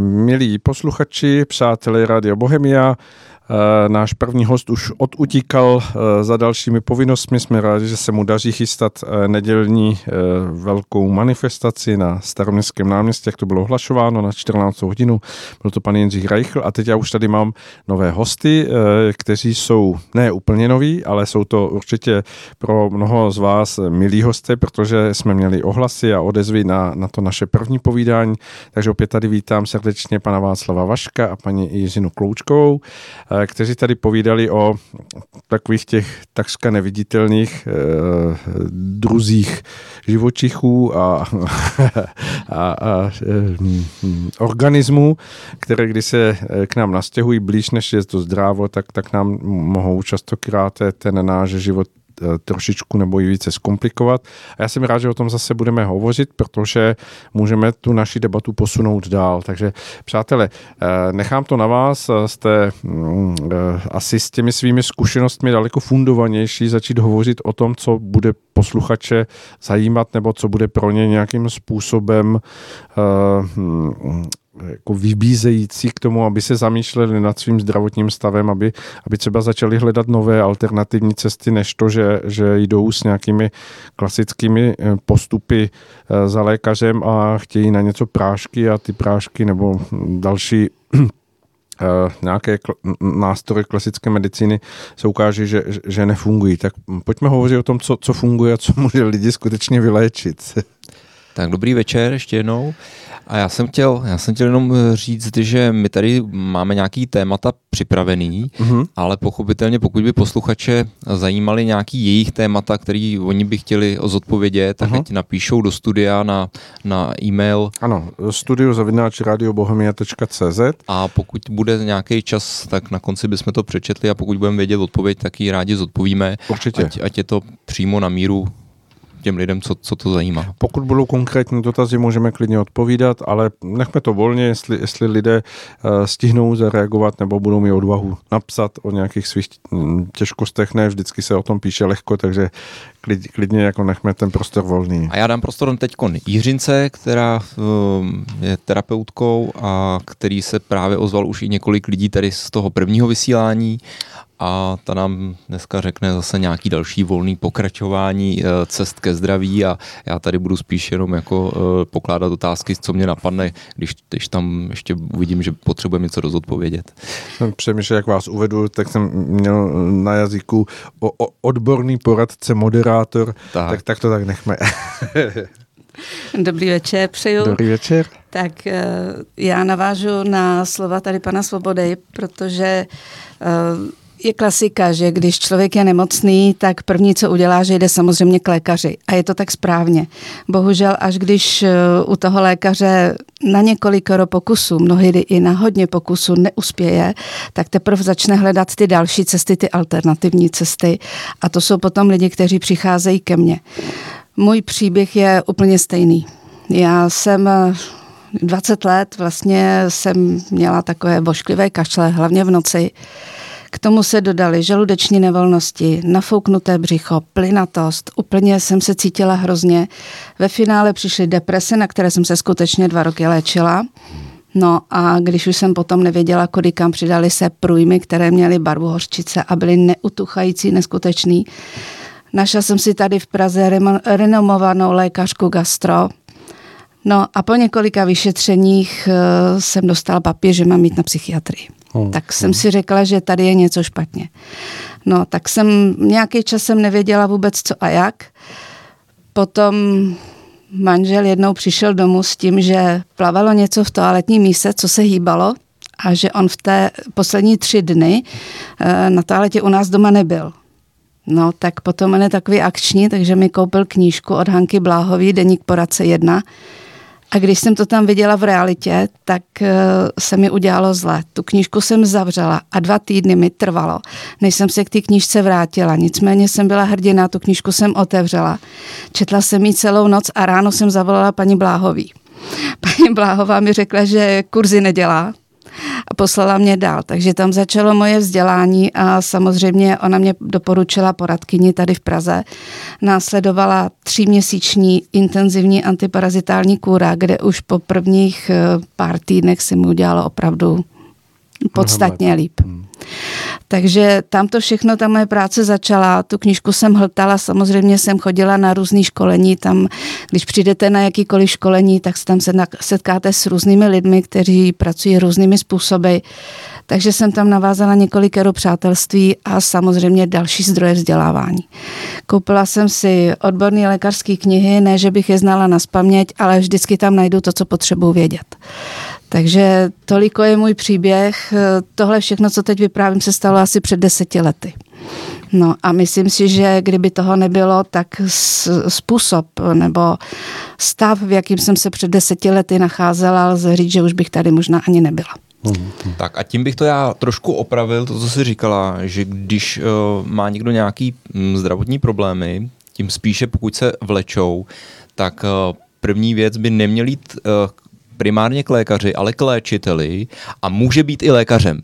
Milí posluchači, přátelé Radio Bohemia, náš první host už odutíkal eh, za dalšími povinnostmi. Jsme rádi, že se mu daří chystat eh, nedělní velkou manifestaci na staroměstském náměstí, jak to bylo ohlašováno na 14 hodinu. Byl to pan Jindřich Reichl a teď já už tady mám nové hosty, kteří jsou ne úplně noví, ale jsou to určitě pro mnoho z vás milí hosté, protože jsme měli ohlasy a odezvy na, na to naše první povídání. Takže opět tady vítám srdečně pana Václava Vaška a paní Jiřinu Kloučkovou. Eh, kteří tady povídali o takových těch takřka neviditelných eh, druzích živočichů a, a, a eh, organismů, které když se k nám nastěhují blíž, než je to zdrávo, tak, tak nám mohou častokrát ten náš život trošičku nebo i více zkomplikovat. A já jsem rád, že o tom zase budeme hovořit, protože můžeme tu naši debatu posunout dál. Takže přátelé, eh, nechám to na vás, jste mm, eh, asi s těmi svými zkušenostmi daleko fundovanější začít hovořit o tom, co bude posluchače zajímat nebo co bude pro ně nějakým způsobem mm, jako vybízející k tomu, aby se zamýšleli nad svým zdravotním stavem, aby, aby třeba začali hledat nové alternativní cesty, než to, že, že jdou s nějakými klasickými eh, postupy eh, za lékařem a chtějí na něco prášky a ty prášky nebo další eh, nějaké nástroje klasické medicíny se ukáže, že, že nefungují. Tak pojďme hovořit o tom, co, co funguje a co může lidi skutečně vyléčit. Tak dobrý večer ještě jednou. A já jsem chtěl, já jsem chtěl jenom eh, říct, že my tady máme nějaký témata připravený, mm-hmm. ale pochopitelně pokud by posluchače zajímali nějaký jejich témata, který oni by chtěli zodpovědět, tak mm-hmm. ať napíšou do studia na, na e-mail. Ano, studio zavináč radiobohemia.cz A pokud bude nějaký čas, tak na konci bychom to přečetli a pokud budeme vědět odpověď, tak ji rádi zodpovíme. Určitě. Ať, ať je to přímo na míru těm lidem, co, co to zajímá. Pokud budou konkrétní dotazy, můžeme klidně odpovídat, ale nechme to volně, jestli, jestli lidé uh, stihnou zareagovat nebo budou mít odvahu napsat o nějakých svých hm, těžkostech. Ne, vždycky se o tom píše lehko, takže klid, klidně jako nechme ten prostor volný. A já dám prostor teď Jiřince, která um, je terapeutkou a který se právě ozval už i několik lidí tady z toho prvního vysílání a ta nám dneska řekne zase nějaký další volný pokračování eh, cest ke zdraví a já tady budu spíš jenom jako eh, pokládat otázky, co mě napadne, když, když tam ještě uvidím, že potřebujeme něco rozodpovědět. Jsem přemýšlel, jak vás uvedu, tak jsem měl na jazyku o, o, odborný poradce, moderátor, tak. tak, tak to tak nechme. Dobrý večer, přeju. Dobrý večer. Tak eh, já navážu na slova tady pana Svobody, protože je klasika, že když člověk je nemocný, tak první, co udělá, že jde samozřejmě k lékaři. A je to tak správně. Bohužel, až když eh, u toho lékaře na několik pokusů, mnohdy i na hodně pokusů neuspěje, tak teprve začne hledat ty další cesty, ty alternativní cesty. A to jsou potom lidi, kteří přicházejí ke mně. Můj příběh je úplně stejný. Já jsem 20 eh, let vlastně jsem měla takové bošklivé kašle, hlavně v noci. K tomu se dodaly žaludeční nevolnosti, nafouknuté břicho, plynatost. Úplně jsem se cítila hrozně. Ve finále přišly deprese, na které jsem se skutečně dva roky léčila. No a když už jsem potom nevěděla, kudy kam přidali se průjmy, které měly barvu hořčice a byly neutuchající, neskutečný. Našla jsem si tady v Praze renomovanou lékařku gastro, No a po několika vyšetřeních uh, jsem dostala papír, že mám mít na psychiatrii. Hmm. Tak jsem si řekla, že tady je něco špatně. No, tak jsem nějaký čas jsem nevěděla vůbec co a jak. Potom manžel jednou přišel domů s tím, že plavalo něco v toaletní míse, co se hýbalo a že on v té poslední tři dny uh, na toaletě u nás doma nebyl. No, tak potom on je takový akční, takže mi koupil knížku od Hanky Bláhový, Deník poradce 1, a když jsem to tam viděla v realitě, tak uh, se mi udělalo zle. Tu knížku jsem zavřela a dva týdny mi trvalo, než jsem se k té knížce vrátila. Nicméně jsem byla hrdina, tu knížku jsem otevřela. Četla jsem ji celou noc a ráno jsem zavolala paní Bláhový. Paní Bláhová mi řekla, že kurzy nedělá, a poslala mě dál. Takže tam začalo moje vzdělání a samozřejmě ona mě doporučila poradkyni tady v Praze. Následovala tříměsíční intenzivní antiparazitální kůra, kde už po prvních eh, pár týdnech si mu udělalo opravdu podstatně líp. Hmm. Takže tam to všechno, ta moje práce začala, tu knížku jsem hltala, samozřejmě jsem chodila na různé školení, tam, když přijdete na jakýkoliv školení, tak se tam setkáte s různými lidmi, kteří pracují různými způsoby, takže jsem tam navázala několikero přátelství a samozřejmě další zdroje vzdělávání. Koupila jsem si odborné lékařské knihy, ne, že bych je znala na spaměť, ale vždycky tam najdu to, co potřebuji vědět. Takže toliko je můj příběh. Tohle všechno, co teď vyprávím, se stalo asi před deseti lety. No a myslím si, že kdyby toho nebylo, tak způsob nebo stav, v jakým jsem se před deseti lety nacházela, lze říct, že už bych tady možná ani nebyla. Tak a tím bych to já trošku opravil, to, co jsi říkala, že když uh, má někdo nějaký um, zdravotní problémy, tím spíše pokud se vlečou, tak uh, první věc by neměl jít uh, primárně k lékaři, ale k léčiteli a může být i lékařem.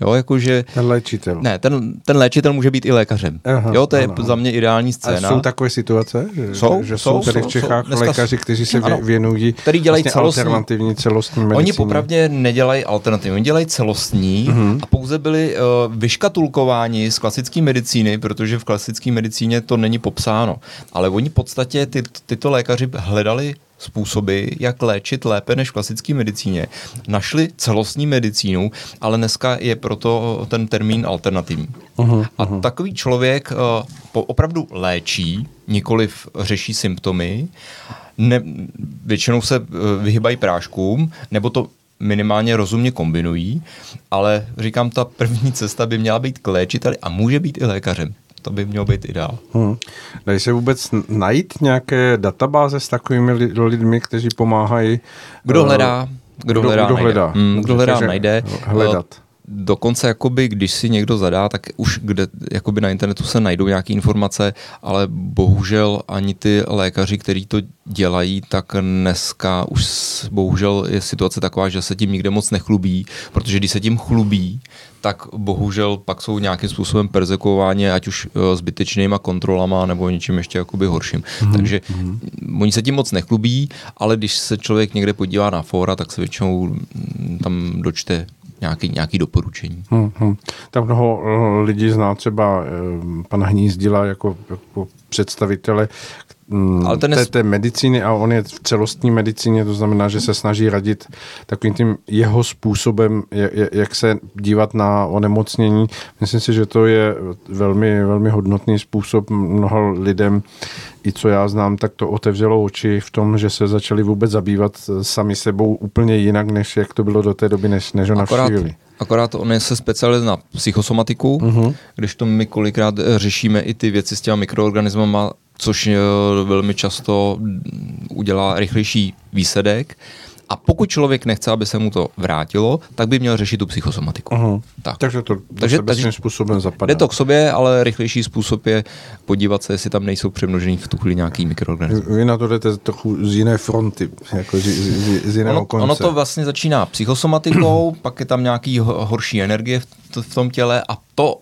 Jo, jakože... Ten léčitel. Ne, ten, ten léčitel může být i lékařem. Aha, jo, to je ano. za mě ideální scéna. A jsou takové situace? Že, jsou, že jsou, jsou tady v Čechách jsou, lékaři, kteří se ano, věnují který dělají vlastně celostní, alternativní celostní medicíně. Oni popravdě nedělají alternativní, oni dělají celostní uh-huh. a pouze byli uh, vyškatulkováni z klasické medicíny, protože v klasické medicíně to není popsáno. Ale oni v podstatě ty, tyto lékaři hledali způsoby, jak léčit lépe než v klasické medicíně. Našli celostní medicínu, ale dneska je proto ten termín alternativní. Uh-huh, a uh-huh. takový člověk uh, opravdu léčí, nikoliv řeší symptomy, ne, většinou se uh, vyhybají práškům, nebo to minimálně rozumně kombinují, ale říkám, ta první cesta by měla být k léčiteli a může být i lékařem to by mělo být ideál. Hmm. Dají se vůbec najít nějaké databáze s takovými lidmi, kteří pomáhají? Kdo eh, hledá, kdo, kdo hledá, kdo hledá, najde. Hmm, kdo hledá najde. Hledat. Eh, dokonce jakoby, když si někdo zadá, tak už kde, jakoby na internetu se najdou nějaké informace, ale bohužel ani ty lékaři, kteří to dělají, tak dneska už bohužel je situace taková, že se tím nikde moc nechlubí, protože když se tím chlubí, tak bohužel pak jsou nějakým způsobem persekuováni, ať už eh, zbytečnýma kontrolama nebo něčím ještě jakoby horším. Mm-hmm. Takže mm-hmm. oni se tím moc nechlubí, ale když se člověk někde podívá na fóra, tak se většinou mm, tam dočte nějaký, nějaký doporučení. Hmm, hmm. Tam mnoho eh, lidí zná třeba eh, pana Hnízdila jako, jako představitele mm, Ale ten té, té medicíny a on je v celostní medicíně, to znamená, že se snaží radit takovým tím jeho způsobem, jak se dívat na onemocnění. Myslím si, že to je velmi, velmi hodnotný způsob mnoho lidem, i co já znám, tak to otevřelo oči v tom, že se začali vůbec zabývat sami sebou úplně jinak, než jak to bylo do té doby, než, než ho navštívili. Akorát on je se specializuje na psychosomatiku, uh-huh. když to my kolikrát řešíme i ty věci s těma mikroorganismama, což eh, velmi často udělá rychlejší výsledek. A pokud člověk nechce, aby se mu to vrátilo, tak by měl řešit tu psychosomatiku. Uh-huh. Tak. Takže to takže, takže způsobem zapadá. Jde to k sobě, ale rychlejší způsob je podívat se, jestli tam nejsou přemnožený v tu chvíli nějaký mikroorganismy. Vy na to jdete trochu z jiné fronty, jako z, z, z jiného ono, konce. Ono to vlastně začíná psychosomatikou, pak je tam nějaký horší energie v, v tom těle a to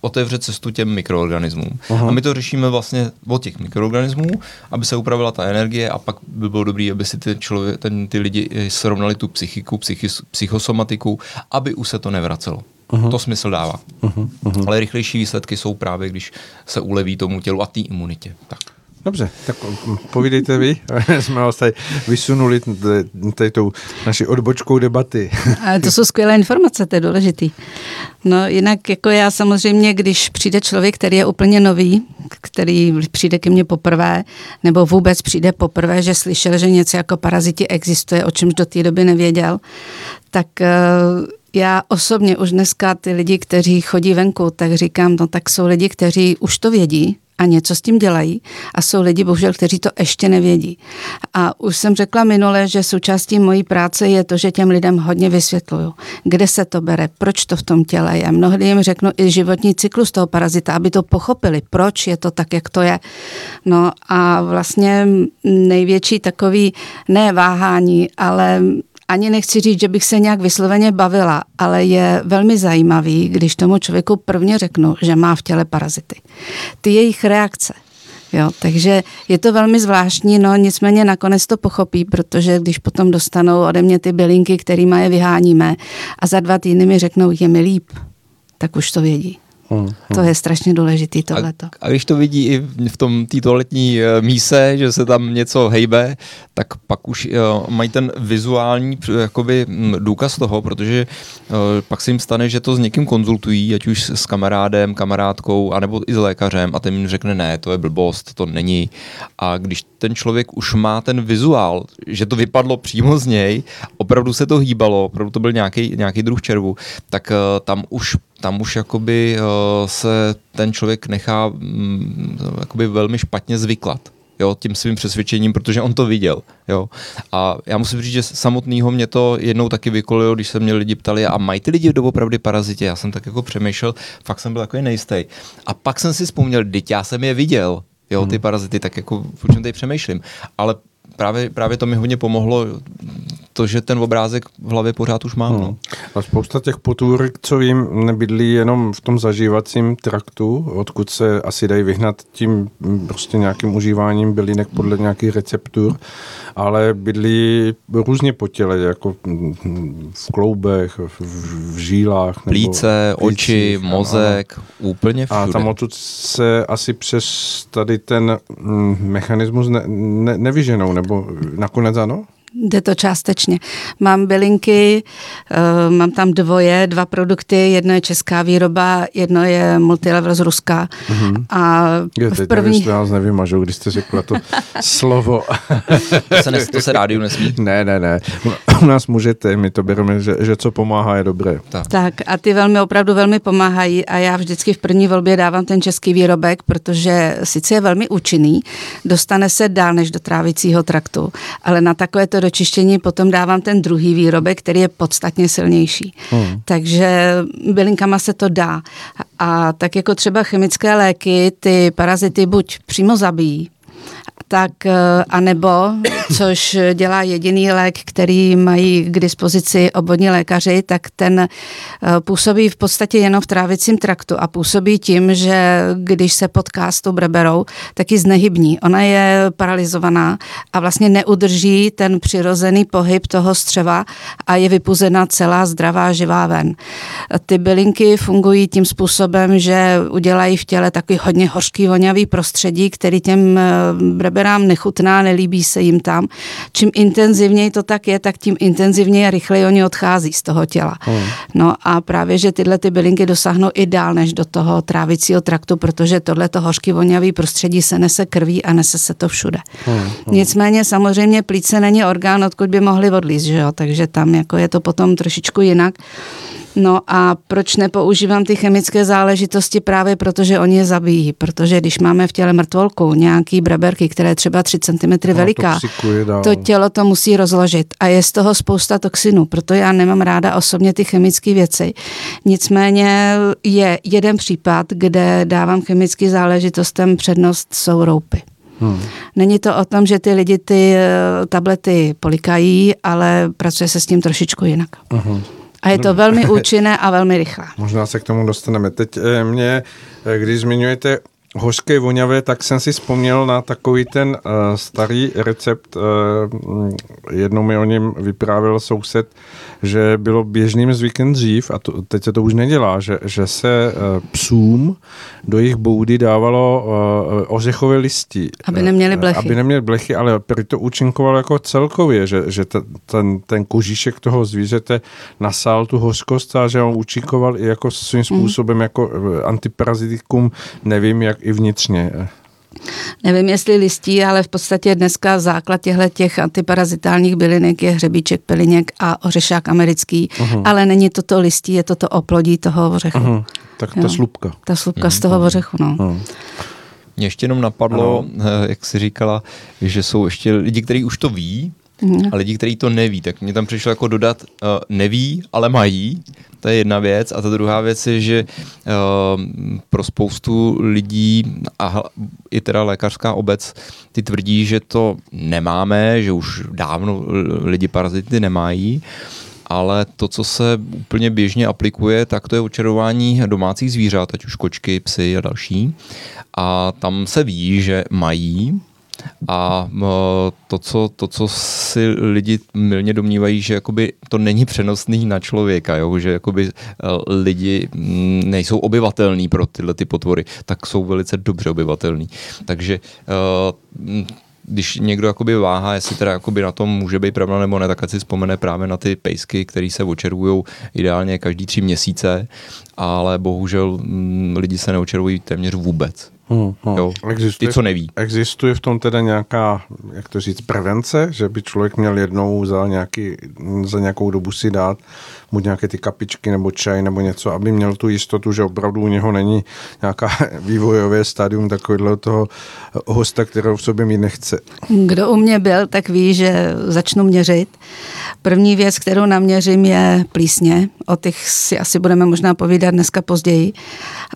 otevře cestu těm mikroorganismům. Aha. A my to řešíme vlastně od těch mikroorganismů, aby se upravila ta energie a pak by bylo dobré, aby si ty, člověk, ten, ty lidi srovnali tu psychiku, psychis, psychosomatiku, aby už se to nevracelo. Uh-huh. To smysl dává. Uh-huh. Uh-huh. Ale rychlejší výsledky jsou právě, když se uleví tomu tělu a té imunitě. Tak. Dobře, tak povídejte vy. Jsme vás tady vysunuli tou naší odbočkou debaty. To jsou skvělé informace, to je důležitý. No jinak jako já samozřejmě, když přijde člověk, který je úplně nový, který přijde ke mně poprvé, nebo vůbec přijde poprvé, že slyšel, že něco jako paraziti existuje, o čemž do té doby nevěděl, tak uh, já osobně už dneska ty lidi, kteří chodí venku, tak říkám, no tak jsou lidi, kteří už to vědí, a něco s tím dělají a jsou lidi, bohužel, kteří to ještě nevědí. A už jsem řekla minule, že součástí mojí práce je to, že těm lidem hodně vysvětluju, kde se to bere, proč to v tom těle je. Mnohdy jim řeknu i životní cyklus toho parazita, aby to pochopili, proč je to tak, jak to je. No a vlastně největší takový, ne váhání, ale ani nechci říct, že bych se nějak vysloveně bavila, ale je velmi zajímavý, když tomu člověku prvně řeknu, že má v těle parazity. Ty jejich reakce. Jo, takže je to velmi zvláštní, no nicméně nakonec to pochopí, protože když potom dostanou ode mě ty bylinky, kterými je vyháníme a za dva týdny mi řeknou, je mi líp, tak už to vědí. Hmm, To je strašně důležitý tohleto. A, a když to vidí i v tom té toaletní eh, míse, že se tam něco hejbe, tak pak už uh, mají ten vizuální jakoby, mm, důkaz toho, protože uh, pak se jim stane, že to s někým konzultují, ať už s kamarádem, kamarádkou, anebo i s lékařem a ten jim řekne, ne, to je blbost, to není. A když ten člověk už má ten vizuál, že to vypadlo přímo z něj, opravdu se to hýbalo, opravdu to byl nějaký, nějaký druh červu, tak uh, tam už tam už jakoby uh, se ten člověk nechá um, jakoby velmi špatně zvyklat. Jo, tím svým přesvědčením, protože on to viděl. Jo. A já musím říct, že samotného mě to jednou taky vykolilo, když se mě lidi ptali, a mají ty lidi doopravdy parazitě? Já jsem tak jako přemýšlel, fakt jsem byl takový nejistý. A pak jsem si vzpomněl, teď já jsem je viděl, jo, ty hmm. parazity, tak jako o čem tady přemýšlím. Ale právě, právě to mi hodně pomohlo, to, že ten obrázek v hlavě pořád už mám. Hmm. No. A spousta těch potůrek, co jim nebydlí jenom v tom zažívacím traktu, odkud se asi dají vyhnat tím prostě nějakým užíváním bylinek podle nějakých receptur, ale bydlí různě po těle, jako v kloubech, v, v žílách. Nebo Plíce, plících, oči, mozek, ano. úplně všude. A tam odtud se asi přes tady ten mm, mechanismus ne, ne, nevyženou, nebo nakonec ano? Jde to částečně. Mám bylinky, uh, mám tam dvoje, dva produkty, jedno je česká výroba, jedno je multilevel z Ruska. Mm-hmm. A je, v první... Nevím, vás nevymažou, když jste řekla to slovo. to, se nes, to se rádiu nesmí. Ne, ne, ne. U nás můžete, my to bereme, že, že co pomáhá je dobré. Tak. tak a ty velmi, opravdu velmi pomáhají a já vždycky v první volbě dávám ten český výrobek, protože sice je velmi účinný, dostane se dál než do trávicího traktu, ale na takové to dočištění potom dávám ten druhý výrobek, který je podstatně silnější. Hmm. Takže bylinkama se to dá. A tak jako třeba chemické léky, ty parazity buď přímo zabijí, tak eh, anebo, což dělá jediný lék, který mají k dispozici obvodní lékaři, tak ten eh, působí v podstatě jenom v trávicím traktu a působí tím, že když se potká s tou breberou, tak ji znehybní. Ona je paralizovaná a vlastně neudrží ten přirozený pohyb toho střeva a je vypuzena celá zdravá živá ven. Ty bylinky fungují tím způsobem, že udělají v těle takový hodně hořký, vonavý prostředí, který těm eh, breberám nechutná, nelíbí se jim tam. Čím intenzivněji to tak je, tak tím intenzivněji a rychleji oni odchází z toho těla. Hmm. No a právě, že tyhle ty bylinky dosáhnou i dál než do toho trávicího traktu, protože tohle to hořký vonavý prostředí se nese krví a nese se to všude. Hmm. Hmm. Nicméně samozřejmě plíce není orgán, odkud by mohli odlízt, že jo? takže tam jako je to potom trošičku jinak. No a proč nepoužívám ty chemické záležitosti? Právě protože oni je zabijí. Protože když máme v těle mrtvolku nějaký breberky, které třeba 3 cm no, veliká, to tělo to musí rozložit. A je z toho spousta toxinů. Proto já nemám ráda osobně ty chemické věci. Nicméně je jeden případ, kde dávám chemický záležitostem přednost, jsou roupy. Hmm. Není to o tom, že ty lidi ty eh, tablety polikají, ale pracuje se s tím trošičku jinak. Uh-huh. A je to velmi účinné a velmi rychlé. Možná se k tomu dostaneme. Teď eh, mě, eh, když zmiňujete hořké voňavé, tak jsem si vzpomněl na takový ten uh, starý recept. Uh, jednou mi o něm vyprávěl soused, že bylo běžným zvykem dřív, a to, teď se to už nedělá, že, že se uh, psům do jejich boudy dávalo uh, ořechové listí. Aby neměli blechy. Aby neměli blechy, ale to účinkovalo jako celkově, že, že ta, ten, ten kožíšek toho zvířete nasál tu hořkost a že on účinkoval i jako svým mm. způsobem mm. jako antiparazitikum, nevím, jak i vnitřně. Nevím, jestli listí, ale v podstatě dneska základ těchto těch antiparazitálních bylinek je hřebíček, peliněk a ořešák americký, uh-huh. ale není to to listí, je to to oplodí toho ořechu. Uh-huh. Tak ta jo. slupka. Ta slupka uh-huh. z toho ořechu, no. Uh-huh. Mně ještě jenom napadlo, ano. Eh, jak si říkala, že jsou ještě lidi, kteří už to ví, mm. a lidi, kteří to neví. Tak mě tam přišlo jako dodat uh, neví, ale mají. To je jedna věc. A ta druhá věc je, že uh, pro spoustu lidí a i teda lékařská obec ty tvrdí, že to nemáme, že už dávno lidi parazity nemají ale to, co se úplně běžně aplikuje, tak to je očarování domácích zvířat, ať už kočky, psy a další. A tam se ví, že mají a to co, to, co si lidi milně domnívají, že jakoby to není přenosný na člověka, jo? že jakoby e, lidi mm, nejsou obyvatelní pro tyhle ty potvory, tak jsou velice dobře obyvatelní. Takže e, když někdo jakoby váhá, jestli teda jakoby na tom může být pravda nebo ne, tak si vzpomene právě na ty pejsky, které se očervují ideálně každý tři měsíce, ale bohužel lidi se neočervují téměř vůbec. Hmm, hmm. Jo, existuje, ty, co neví. Existuje v tom teda nějaká, jak to říct, prevence, že by člověk měl jednou za, nějaký, za nějakou dobu si dát mu nějaké ty kapičky nebo čaj nebo něco, aby měl tu jistotu, že opravdu u něho není nějaká vývojové stádium takového toho hosta, kterého v sobě mít nechce. Kdo u mě byl, tak ví, že začnu měřit. První věc, kterou naměřím, je plísně. O těch si asi budeme možná povídat dneska později.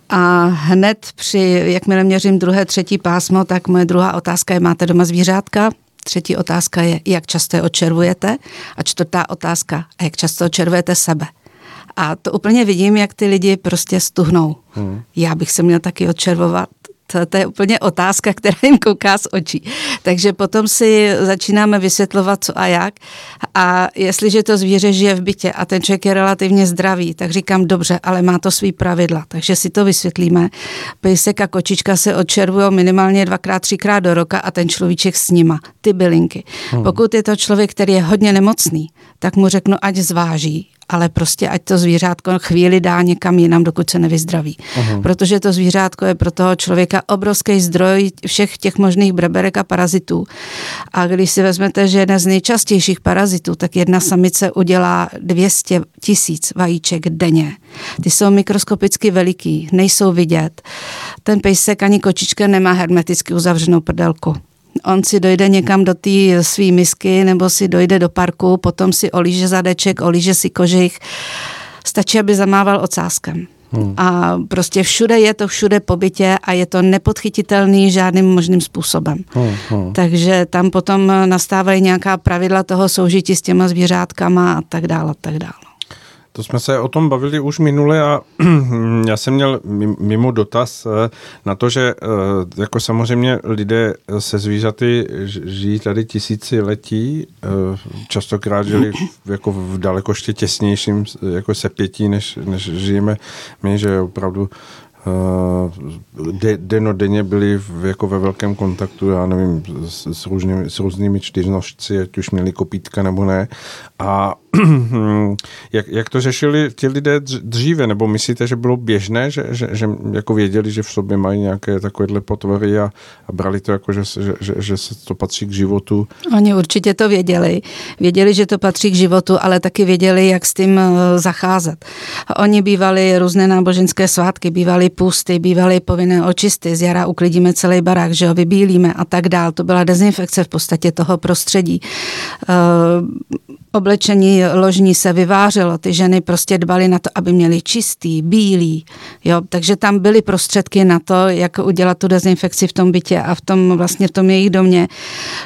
A hned při, jakmile měřím druhé, třetí pásmo, tak moje druhá otázka je, máte doma zvířátka? Třetí otázka je, jak často je očervujete. A čtvrtá otázka, a jak často očervujete sebe. A to úplně vidím, jak ty lidi prostě stuhnou. Hmm. Já bych se měl taky odčervovat to, je úplně otázka, která jim kouká z očí. Takže potom si začínáme vysvětlovat, co a jak. A jestliže to zvíře žije v bytě a ten člověk je relativně zdravý, tak říkám, dobře, ale má to svý pravidla. Takže si to vysvětlíme. Pejsek a kočička se odčervují minimálně dvakrát, třikrát do roka a ten človíček s nima, ty bylinky. Hmm. Pokud je to člověk, který je hodně nemocný, tak mu řeknu, ať zváží, ale prostě ať to zvířátko chvíli dá někam jinam, dokud se nevyzdraví. Uh-huh. Protože to zvířátko je pro toho člověka obrovský zdroj všech těch možných breberek a parazitů. A když si vezmete, že jedna z nejčastějších parazitů, tak jedna samice udělá 200 tisíc vajíček denně. Ty jsou mikroskopicky veliký, nejsou vidět. Ten pejsek ani kočička nemá hermeticky uzavřenou prdelku. On si dojde někam do té své misky nebo si dojde do parku, potom si olíže zadeček, olíže si kožich. Stačí, aby zamával ocáskem. Hmm. A prostě všude je to všude po bytě a je to nepodchytitelný žádným možným způsobem. Hmm. Hmm. Takže tam potom nastávají nějaká pravidla toho soužití s těma zvířátkama a tak dále, a tak dále. To jsme se o tom bavili už minule a já jsem měl mimo dotaz eh, na to, že eh, jako samozřejmě lidé se zvířaty žijí tady tisíci letí, eh, častokrát žili jako v daleko ještě těsnějším jako sepětí, než, než žijeme my, že opravdu de, denodenně byli v, jako ve velkém kontaktu, já nevím, s, s, různými, s různými čtyřnožci, ať už měli kopítka nebo ne. A jak, jak to řešili ti lidé dříve? Nebo myslíte, že bylo běžné, že, že, že jako věděli, že v sobě mají nějaké takovéhle potvory a, a brali to jako, že, že, že, že se to patří k životu? Oni určitě to věděli. Věděli, že to patří k životu, ale taky věděli, jak s tím eh, zacházet. Oni bývali různé náboženské svátky, bývali pusty, bývaly povinné očisty, z jara uklidíme celý barák, že ho vybílíme a tak dál. To byla dezinfekce v podstatě toho prostředí. Oblečení ložní se vyvářelo, ty ženy prostě dbaly na to, aby měly čistý, bílý, jo, takže tam byly prostředky na to, jak udělat tu dezinfekci v tom bytě a v tom vlastně v tom jejich domě.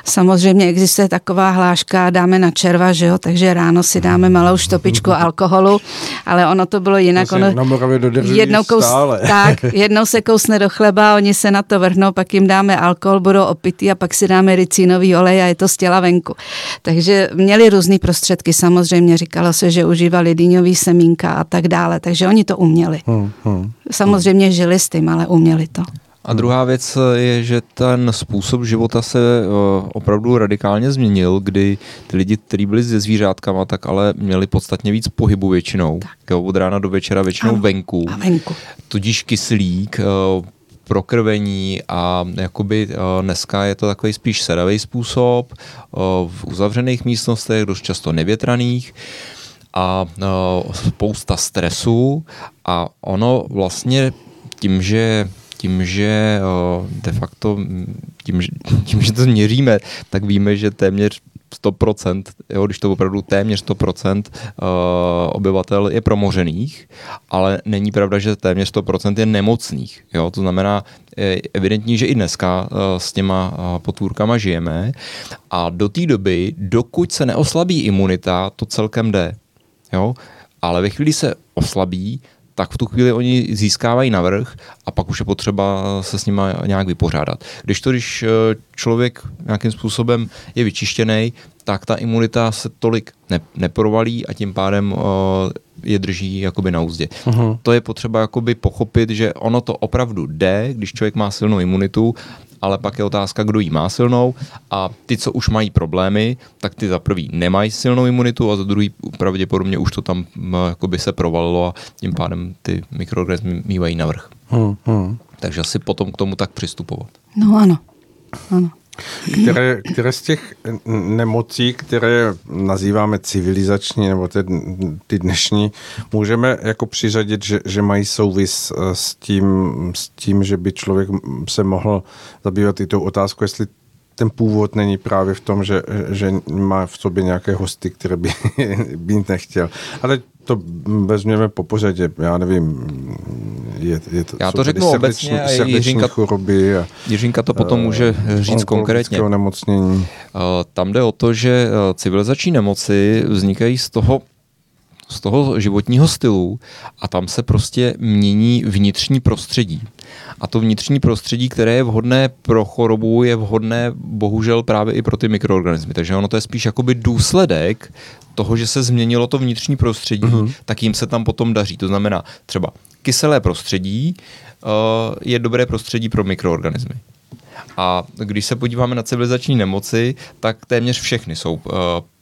Samozřejmě existuje taková hláška, dáme na červa, že jo, takže ráno si dáme malou štopičku alkoholu, ale ono to bylo jinak. Ono, na Moravě jednou kous, stále. Tak, jednou se kousne do chleba, oni se na to vrhnou, pak jim dáme alkohol, budou opitý a pak si dáme ricínový olej a je to z těla venku. Takže měli různý prostředky prostředky. Samozřejmě říkalo se, že užívali dýňový semínka a tak dále, takže oni to uměli. Hmm, hmm, Samozřejmě žili s tím, ale uměli to. A druhá věc je, že ten způsob života se uh, opravdu radikálně změnil, kdy ty lidi, kteří byli se zvířátkama, tak ale měli podstatně víc pohybu většinou. Tak. od rána do večera většinou ano, venku. A venku. Tudíž kyslík, uh, prokrvení a jakoby eh, dneska je to takový spíš sedavý způsob eh, v uzavřených místnostech, dost často nevětraných a eh, spousta stresu a ono vlastně tím, že tím, že de facto tím, tím, že to měříme, tak víme, že téměř 100%, jo, když to opravdu téměř 100% uh, obyvatel je promořených, ale není pravda, že téměř 100% je nemocných. Jo? To znamená, je evidentní, že i dneska s těma potvůrkama žijeme a do té doby, dokud se neoslabí imunita, to celkem jde. Jo? Ale ve chvíli se oslabí, tak v tu chvíli oni získávají navrh a pak už je potřeba se s nimi nějak vypořádat. Když to, když eh, člověk nějakým způsobem je vyčištěný, tak ta imunita se tolik ne, neprovalí a tím pádem uh, je drží jakoby na úzdě. Uh-huh. To je potřeba jakoby pochopit, že ono to opravdu jde, když člověk má silnou imunitu ale pak je otázka, kdo jí má silnou a ty, co už mají problémy, tak ty za prvý nemají silnou imunitu a za druhý pravděpodobně už to tam jakoby se provalilo a tím pádem ty mikroorganismy mývají navrh. Hmm, hmm. Takže asi potom k tomu tak přistupovat. No ano, ano. Které, které z těch nemocí, které nazýváme civilizační, nebo ty, ty dnešní, můžeme jako přiřadit, že, že mají souvis eh, s tím, s tím, že by člověk se mohl zabývat i tou otázkou, jestli ten původ není právě v tom, že, že má v sobě nějaké hosty, které by být nechtěl. Ale to vezměme po pořadě, já nevím, je, je to, Já to řeknu obecně a Jiřinka, choroby a, Jiřinka to potom uh, může říct konkrétně. Nemocnění. Uh, tam jde o to, že civilizační nemoci vznikají z toho, z toho životního stylu a tam se prostě mění vnitřní prostředí. A to vnitřní prostředí, které je vhodné pro chorobu, je vhodné bohužel právě i pro ty mikroorganismy. Takže ono to je spíš jakoby důsledek toho, že se změnilo to vnitřní prostředí, uh-huh. tak jim se tam potom daří. To znamená třeba kyselé prostředí uh, je dobré prostředí pro mikroorganismy. A když se podíváme na civilizační nemoci, tak téměř všechny jsou uh,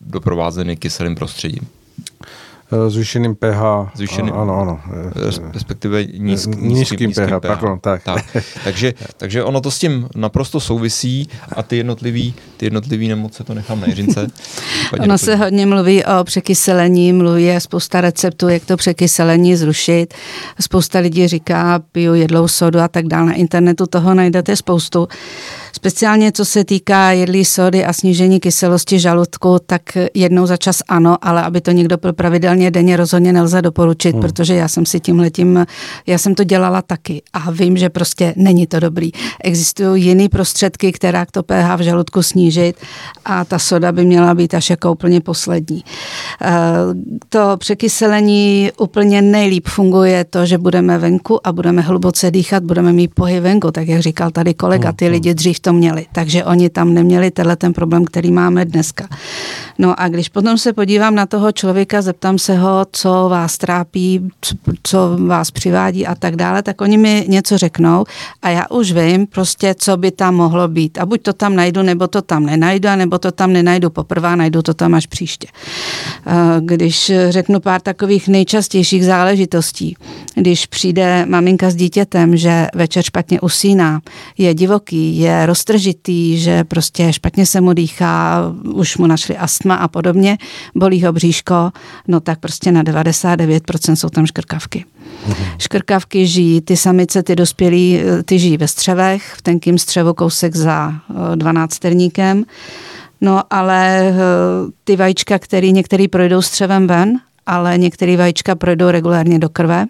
doprovázeny kyselým prostředím. Eh, zvýšeným pH. Zvýšeným, ano, ano. Respektive nízk, nízkým, nízkým, nízkým pH, pH. Pardon, tak. tak. takže, takže ono to s tím naprosto souvisí a ty jednotlivý, ty jednotlivý nemoce to nechám na Jiřince. ono se hodně mluví o překyselení, mluví je spousta receptů, jak to překyselení zrušit. Spousta lidí říká, piju jedlou sodu a tak dále. Na internetu toho najdete spoustu. Speciálně co se týká jedlí sody a snížení kyselosti žaludku, tak jednou za čas ano, ale aby to někdo pil pravidelně denně rozhodně nelze doporučit, hmm. protože já jsem si tímhletím, já jsem to dělala taky a vím, že prostě není to dobrý. Existují jiné prostředky, která to pH v žaludku snížit a ta soda by měla být až jako úplně poslední. Eh, to překyselení úplně nejlíp funguje to, že budeme venku a budeme hluboce dýchat, budeme mít pohyb venku, tak jak říkal tady kolega, ty hmm. lidi dřív to měli. Takže oni tam neměli tenhle ten problém, který máme dneska. No a když potom se podívám na toho člověka, zeptám se ho, co vás trápí, co vás přivádí a tak dále, tak oni mi něco řeknou a já už vím prostě, co by tam mohlo být. A buď to tam najdu, nebo to tam nenajdu, nebo to tam nenajdu poprvé, najdu to tam až příště. Když řeknu pár takových nejčastějších záležitostí, když přijde maminka s dítětem, že večer špatně usíná, je divoký, je roztržitý, že prostě špatně se mu dýchá, už mu našli astma a podobně, bolí ho bříško, no tak prostě na 99% jsou tam škrkavky. Mhm. Škrkavky žijí, ty samice, ty dospělí, ty žijí ve střevech, v tenkým střevu kousek za 12 terníkem. No ale eh, ty vajíčka, který některý projdou střevem ven, ale některé vajíčka projdou regulárně do krve.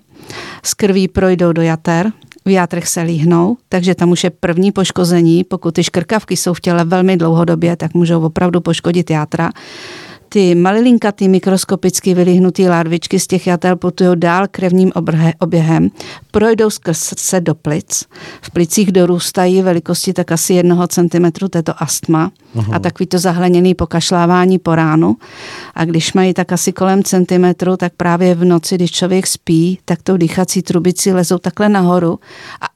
Z krví projdou do jater, v játrech se líhnou, takže tam už je první poškození. Pokud ty škrkavky jsou v těle velmi dlouhodobě, tak můžou opravdu poškodit játra ty malilinkatý mikroskopicky vylíhnutý lárvičky z těch jatel putují dál krevním oběhem, projdou skrz se do plic. V plicích dorůstají velikosti tak asi jednoho centimetru, to je to astma uh-huh. a takový to zahleněný pokašlávání po ránu. A když mají tak asi kolem centimetru, tak právě v noci, když člověk spí, tak tou dýchací trubici lezou takhle nahoru a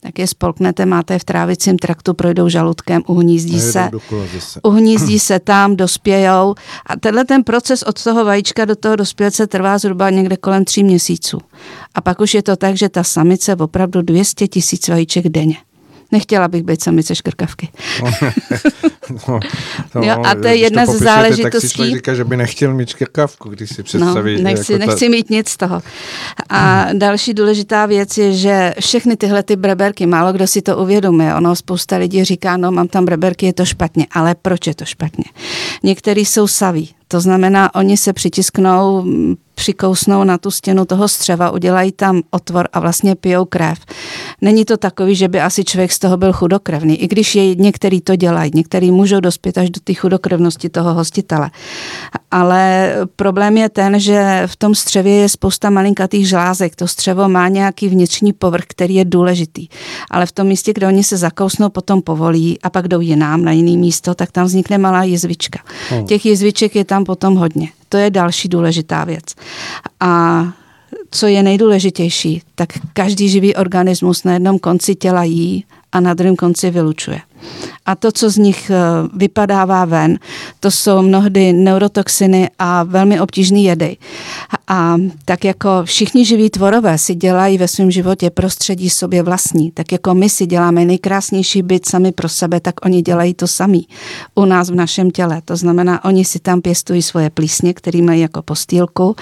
tak je spolknete, máte v trávicím traktu, projdou žaludkem, uhnízdí se, uhnízdí se tam, dospějou a tenhle ten proces od toho vajíčka do toho dospělce trvá zhruba někde kolem tří měsíců. A pak už je to tak, že ta samice opravdu 200 tisíc vajíček denně. Nechtěla bych být samice škrkavky. no, no, jo, a to je jedna to ze záležitostí. Tak si člověk říká, že by nechtěl mít škrkavku, když si představí. No, nechci, jako nechci ta... mít nic z toho. A hmm. další důležitá věc je, že všechny tyhle ty breberky, málo kdo si to uvědomuje. Ono spousta lidí říká, no mám tam breberky, je to špatně. Ale proč je to špatně? Některý jsou saví, to znamená, oni se přitisknou, přikousnou na tu stěnu toho střeva, udělají tam otvor a vlastně pijou krev. Není to takový, že by asi člověk z toho byl chudokrevný, i když je některý to dělají, některý můžou dospět až do té chudokrevnosti toho hostitele. Ale problém je ten, že v tom střevě je spousta malinkatých žlázek. To střevo má nějaký vnitřní povrch, který je důležitý. Ale v tom místě, kde oni se zakousnou, potom povolí a pak jdou jinám na jiný místo, tak tam vznikne malá jizvička. Hmm. Těch jizviček je tam potom hodně. To je další důležitá věc. A co je nejdůležitější, tak každý živý organismus na jednom konci těla jí a na druhém konci vylučuje a to, co z nich eh, vypadává ven, to jsou mnohdy neurotoxiny a velmi obtížný jedy. A tak jako všichni živí tvorové si dělají ve svém životě prostředí sobě vlastní, tak jako my si děláme nejkrásnější byt sami pro sebe, tak oni dělají to samý u nás v našem těle. To znamená, oni si tam pěstují svoje plísně, které mají jako postýlku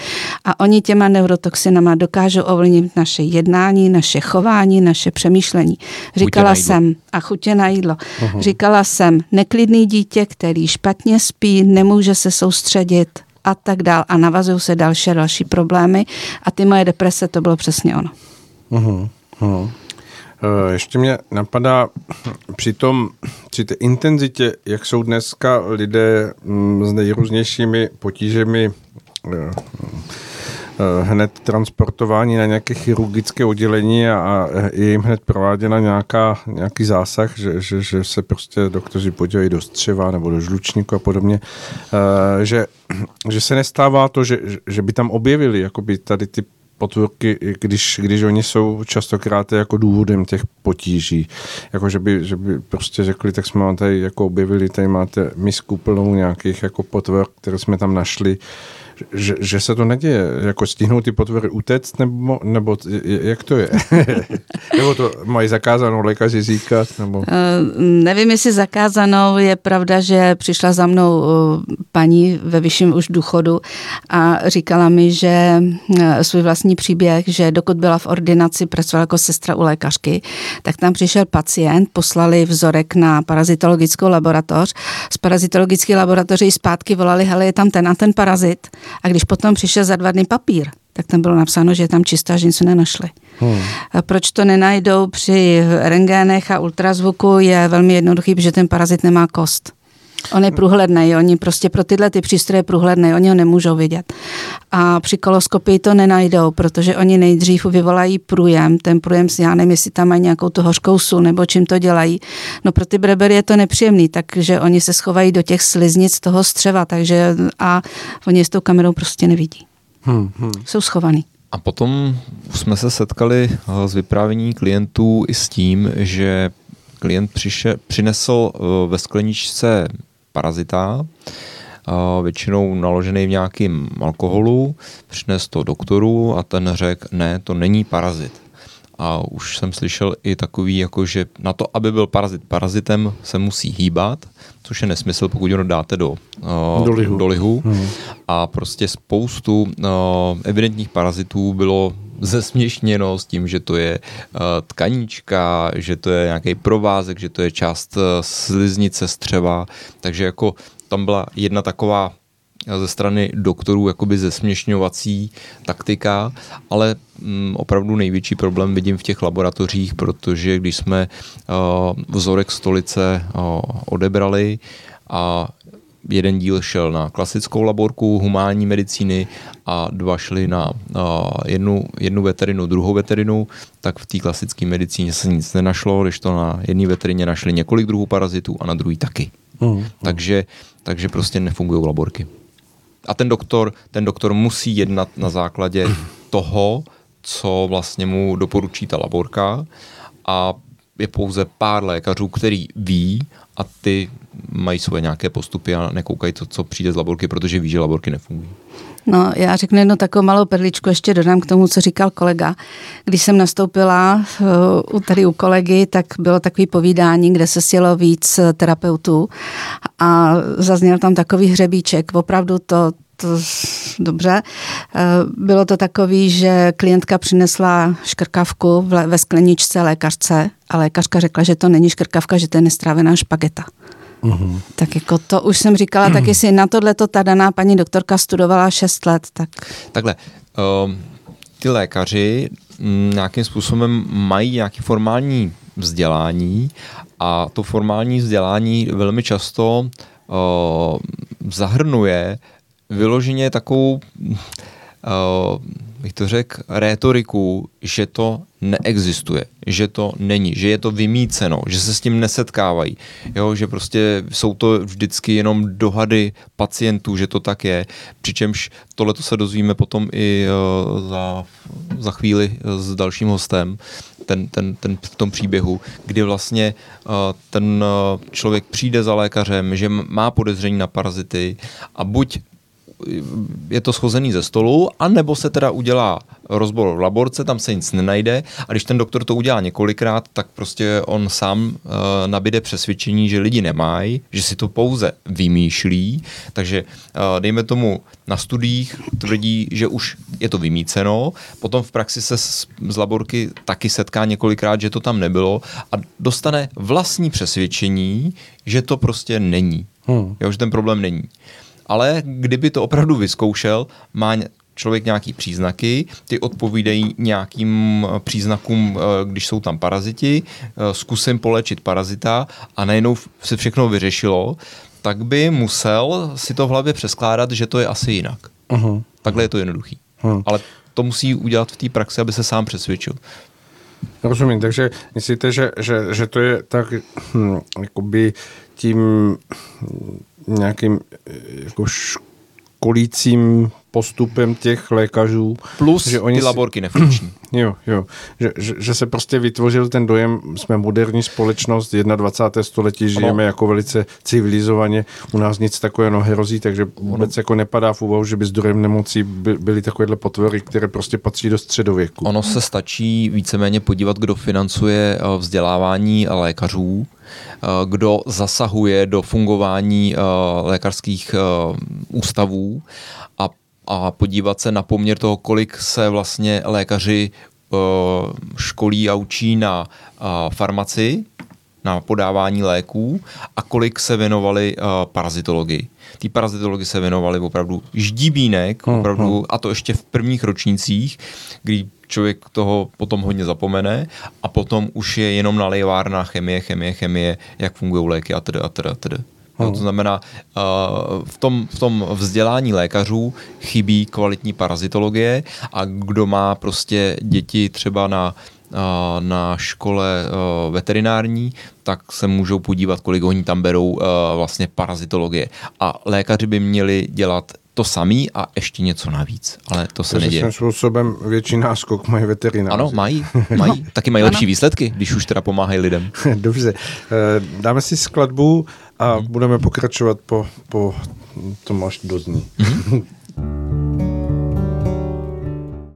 a oni těma neurotoxinama dokážou ovlivnit naše jednání, naše chování, naše přemýšlení. Říkala jsem, a chutě na jídlo. Uh-huh. Říkala jsem, neklidný dítě, který špatně spí, nemůže se soustředit a tak dál. A navazují se další další problémy. A ty moje deprese, to bylo přesně ono. Uh-huh. Uh-huh. Ještě mě napadá při tom, při té intenzitě, jak jsou dneska lidé mm, s nejrůznějšími potížemi Eh, hned transportování na nějaké chirurgické oddělení a, je jim hned prováděna nějaká, nějaký zásah, že, že, že se prostě doktoři podívají do střeva nebo do žlučníku a podobně, uh, že, že se nestává to, že, že by tam objevili jakoby tady ty potvůrky, když, když oni jsou častokrát jako důvodem těch potíží. Jako, že by, že by prostě řekli, tak jsme vám tady jako objevili, tady máte misku plnou nějakých jako potvor, které jsme tam našli, že, že se to neděje, jako stihnou ty potvory utéct, nebo, nebo jak to je? nebo to mají zakázanou lékaři říkat? Nebo? Uh, nevím, jestli zakázanou, je pravda, že přišla za mnou uh, paní ve vyšším už důchodu a říkala mi, že uh, svůj vlastní příběh, že dokud byla v ordinaci, pracovala jako sestra u lékařky, tak tam přišel pacient, poslali vzorek na parazitologickou laboratoř. Z parazitologické laboratoře zpátky volali, hele, je tam ten a ten parazit a když potom přišel za dva dny papír, tak tam bylo napsáno, že je tam čistá, že nic nenašli. Hmm. A proč to nenajdou při rengénech a ultrazvuku je velmi jednoduchý, protože ten parazit nemá kost. On je průhledný, oni prostě pro tyhle ty přístroje průhledný, oni ho nemůžou vidět. A při koloskopii to nenajdou, protože oni nejdřív vyvolají průjem, ten průjem, já nevím, jestli tam mají nějakou tu hořkou sůl nebo čím to dělají. No pro ty brebery je to nepříjemný, takže oni se schovají do těch sliznic toho střeva, takže a oni s tou kamerou prostě nevidí. Hmm, hmm. Jsou schovaný. A potom jsme se setkali eh, s vyprávění klientů i s tím, že klient přiše, přinesl eh, ve skleničce parazita, většinou naložený v nějakým alkoholu, přines to doktoru a ten řekl, ne, to není parazit. A už jsem slyšel i takový, jako že na to, aby byl parazit parazitem, se musí hýbat, což je nesmysl, pokud ho dáte do, uh, do lihu. Do lihu. Hmm. A prostě spoustu uh, evidentních parazitů bylo zesměšněno s tím, že to je uh, tkaníčka, že to je nějaký provázek, že to je část uh, sliznice střeva, takže jako tam byla jedna taková ze strany doktorů jakoby zesměšňovací taktika, ale mm, opravdu největší problém vidím v těch laboratořích, protože když jsme uh, vzorek stolice uh, odebrali a jeden díl šel na klasickou laborku humánní medicíny a dva šli na jednu, jednu veterinu, druhou veterinu, tak v té klasické medicíně se nic nenašlo, když to na jedné veterině našli několik druhů parazitů a na druhý taky. Uh, Takže, takže prostě nefungují laborky. A ten doktor, ten doktor musí jednat na základě toho, co vlastně mu doporučí ta laborka a je pouze pár lékařů, který ví a ty mají svoje nějaké postupy a nekoukají to, co přijde z laborky, protože ví, že laborky nefungují. No, já řeknu jednu takovou malou perličku, ještě dodám k tomu, co říkal kolega. Když jsem nastoupila uh, tady u kolegy, tak bylo takový povídání, kde se sjelo víc terapeutů a zazněl tam takový hřebíček. Opravdu to, to dobře. Eh, bylo to takový, že klientka přinesla škrkavku ve skleničce lékařce a lékařka řekla, že to není škrkavka, že to je nestrávená špageta. Uhum. Tak jako to už jsem říkala, tak jestli na tohle to ta daná paní doktorka studovala 6 let, tak... Takhle, uh, ty lékaři m, nějakým způsobem mají nějaký formální vzdělání a to formální vzdělání velmi často uh, zahrnuje vyloženě takovou, uh, bych to řekl, rétoriku, že to neexistuje, že to není, že je to vymíceno, že se s tím nesetkávají, jo, že prostě jsou to vždycky jenom dohady pacientů, že to tak je, přičemž tohle se dozvíme potom i uh, za, za chvíli s dalším hostem, ten, ten, ten v tom příběhu, kdy vlastně uh, ten uh, člověk přijde za lékařem, že má podezření na parazity a buď je to schozený ze stolu, anebo se teda udělá rozbor v laborce, tam se nic nenajde a když ten doktor to udělá několikrát, tak prostě on sám uh, nabide přesvědčení, že lidi nemají, že si to pouze vymýšlí, takže uh, dejme tomu na studiích tvrdí, že už je to vymíceno, potom v praxi se z, z laborky taky setká několikrát, že to tam nebylo a dostane vlastní přesvědčení, že to prostě není. Hmm. Jo, že ten problém není ale kdyby to opravdu vyzkoušel, má člověk nějaký příznaky, ty odpovídají nějakým eh, příznakům, eh, když jsou tam paraziti, eh, zkusím polečit parazita a najednou se všechno vyřešilo, tak by musel si to v hlavě přeskládat, že to je asi jinak. Uh-huh. Takhle je to jednoduchý. Uh-huh. Ale to musí udělat v té praxi, aby se sám přesvědčil. Rozumím, takže myslíte, že, že, že to je tak hm, jakoby tím nějakým eh, jako školícím postupem těch lékařů. Plus že oni ty laborky nefunkční. Jo, jo. Že, že, že se prostě vytvořil ten dojem, jsme moderní společnost, 21. století, žijeme ano. jako velice civilizovaně, u nás nic takového nehrozí, takže vůbec ono. jako nepadá v úvahu, že by zdrojem nemocí by, byly takovéhle potvory, které prostě patří do středověku. Ono se stačí víceméně podívat, kdo financuje eh, vzdělávání lékařů, kdo zasahuje do fungování eh, lékařských ústavů a a podívat se na poměr toho, kolik se vlastně lékaři školí a učí na farmaci, na podávání léků a kolik se věnovali parazitologii. Ty parazitologi se věnovali opravdu ždíbínek, hmm, opravdu, hmm. a to ještě v prvních ročnících, kdy člověk toho potom hodně zapomene a potom už je jenom nalejvárna chemie, chemie, chemie, jak fungují léky a tedy a tedy a tedy. No, to znamená, uh, v, tom, v tom vzdělání lékařů chybí kvalitní parazitologie a kdo má prostě děti třeba na uh, na škole uh, veterinární, tak se můžou podívat, kolik oni tam berou vlastně parazitologie. A lékaři by měli dělat to samý a ještě něco navíc, ale to se Takže neděje. způsobem větší náskok mají veterináři. Ano, mají, mají. Taky mají lepší výsledky, když už teda pomáhají lidem. Dobře, dáme si skladbu a hmm. budeme pokračovat po, po tom, až dozní. Hmm.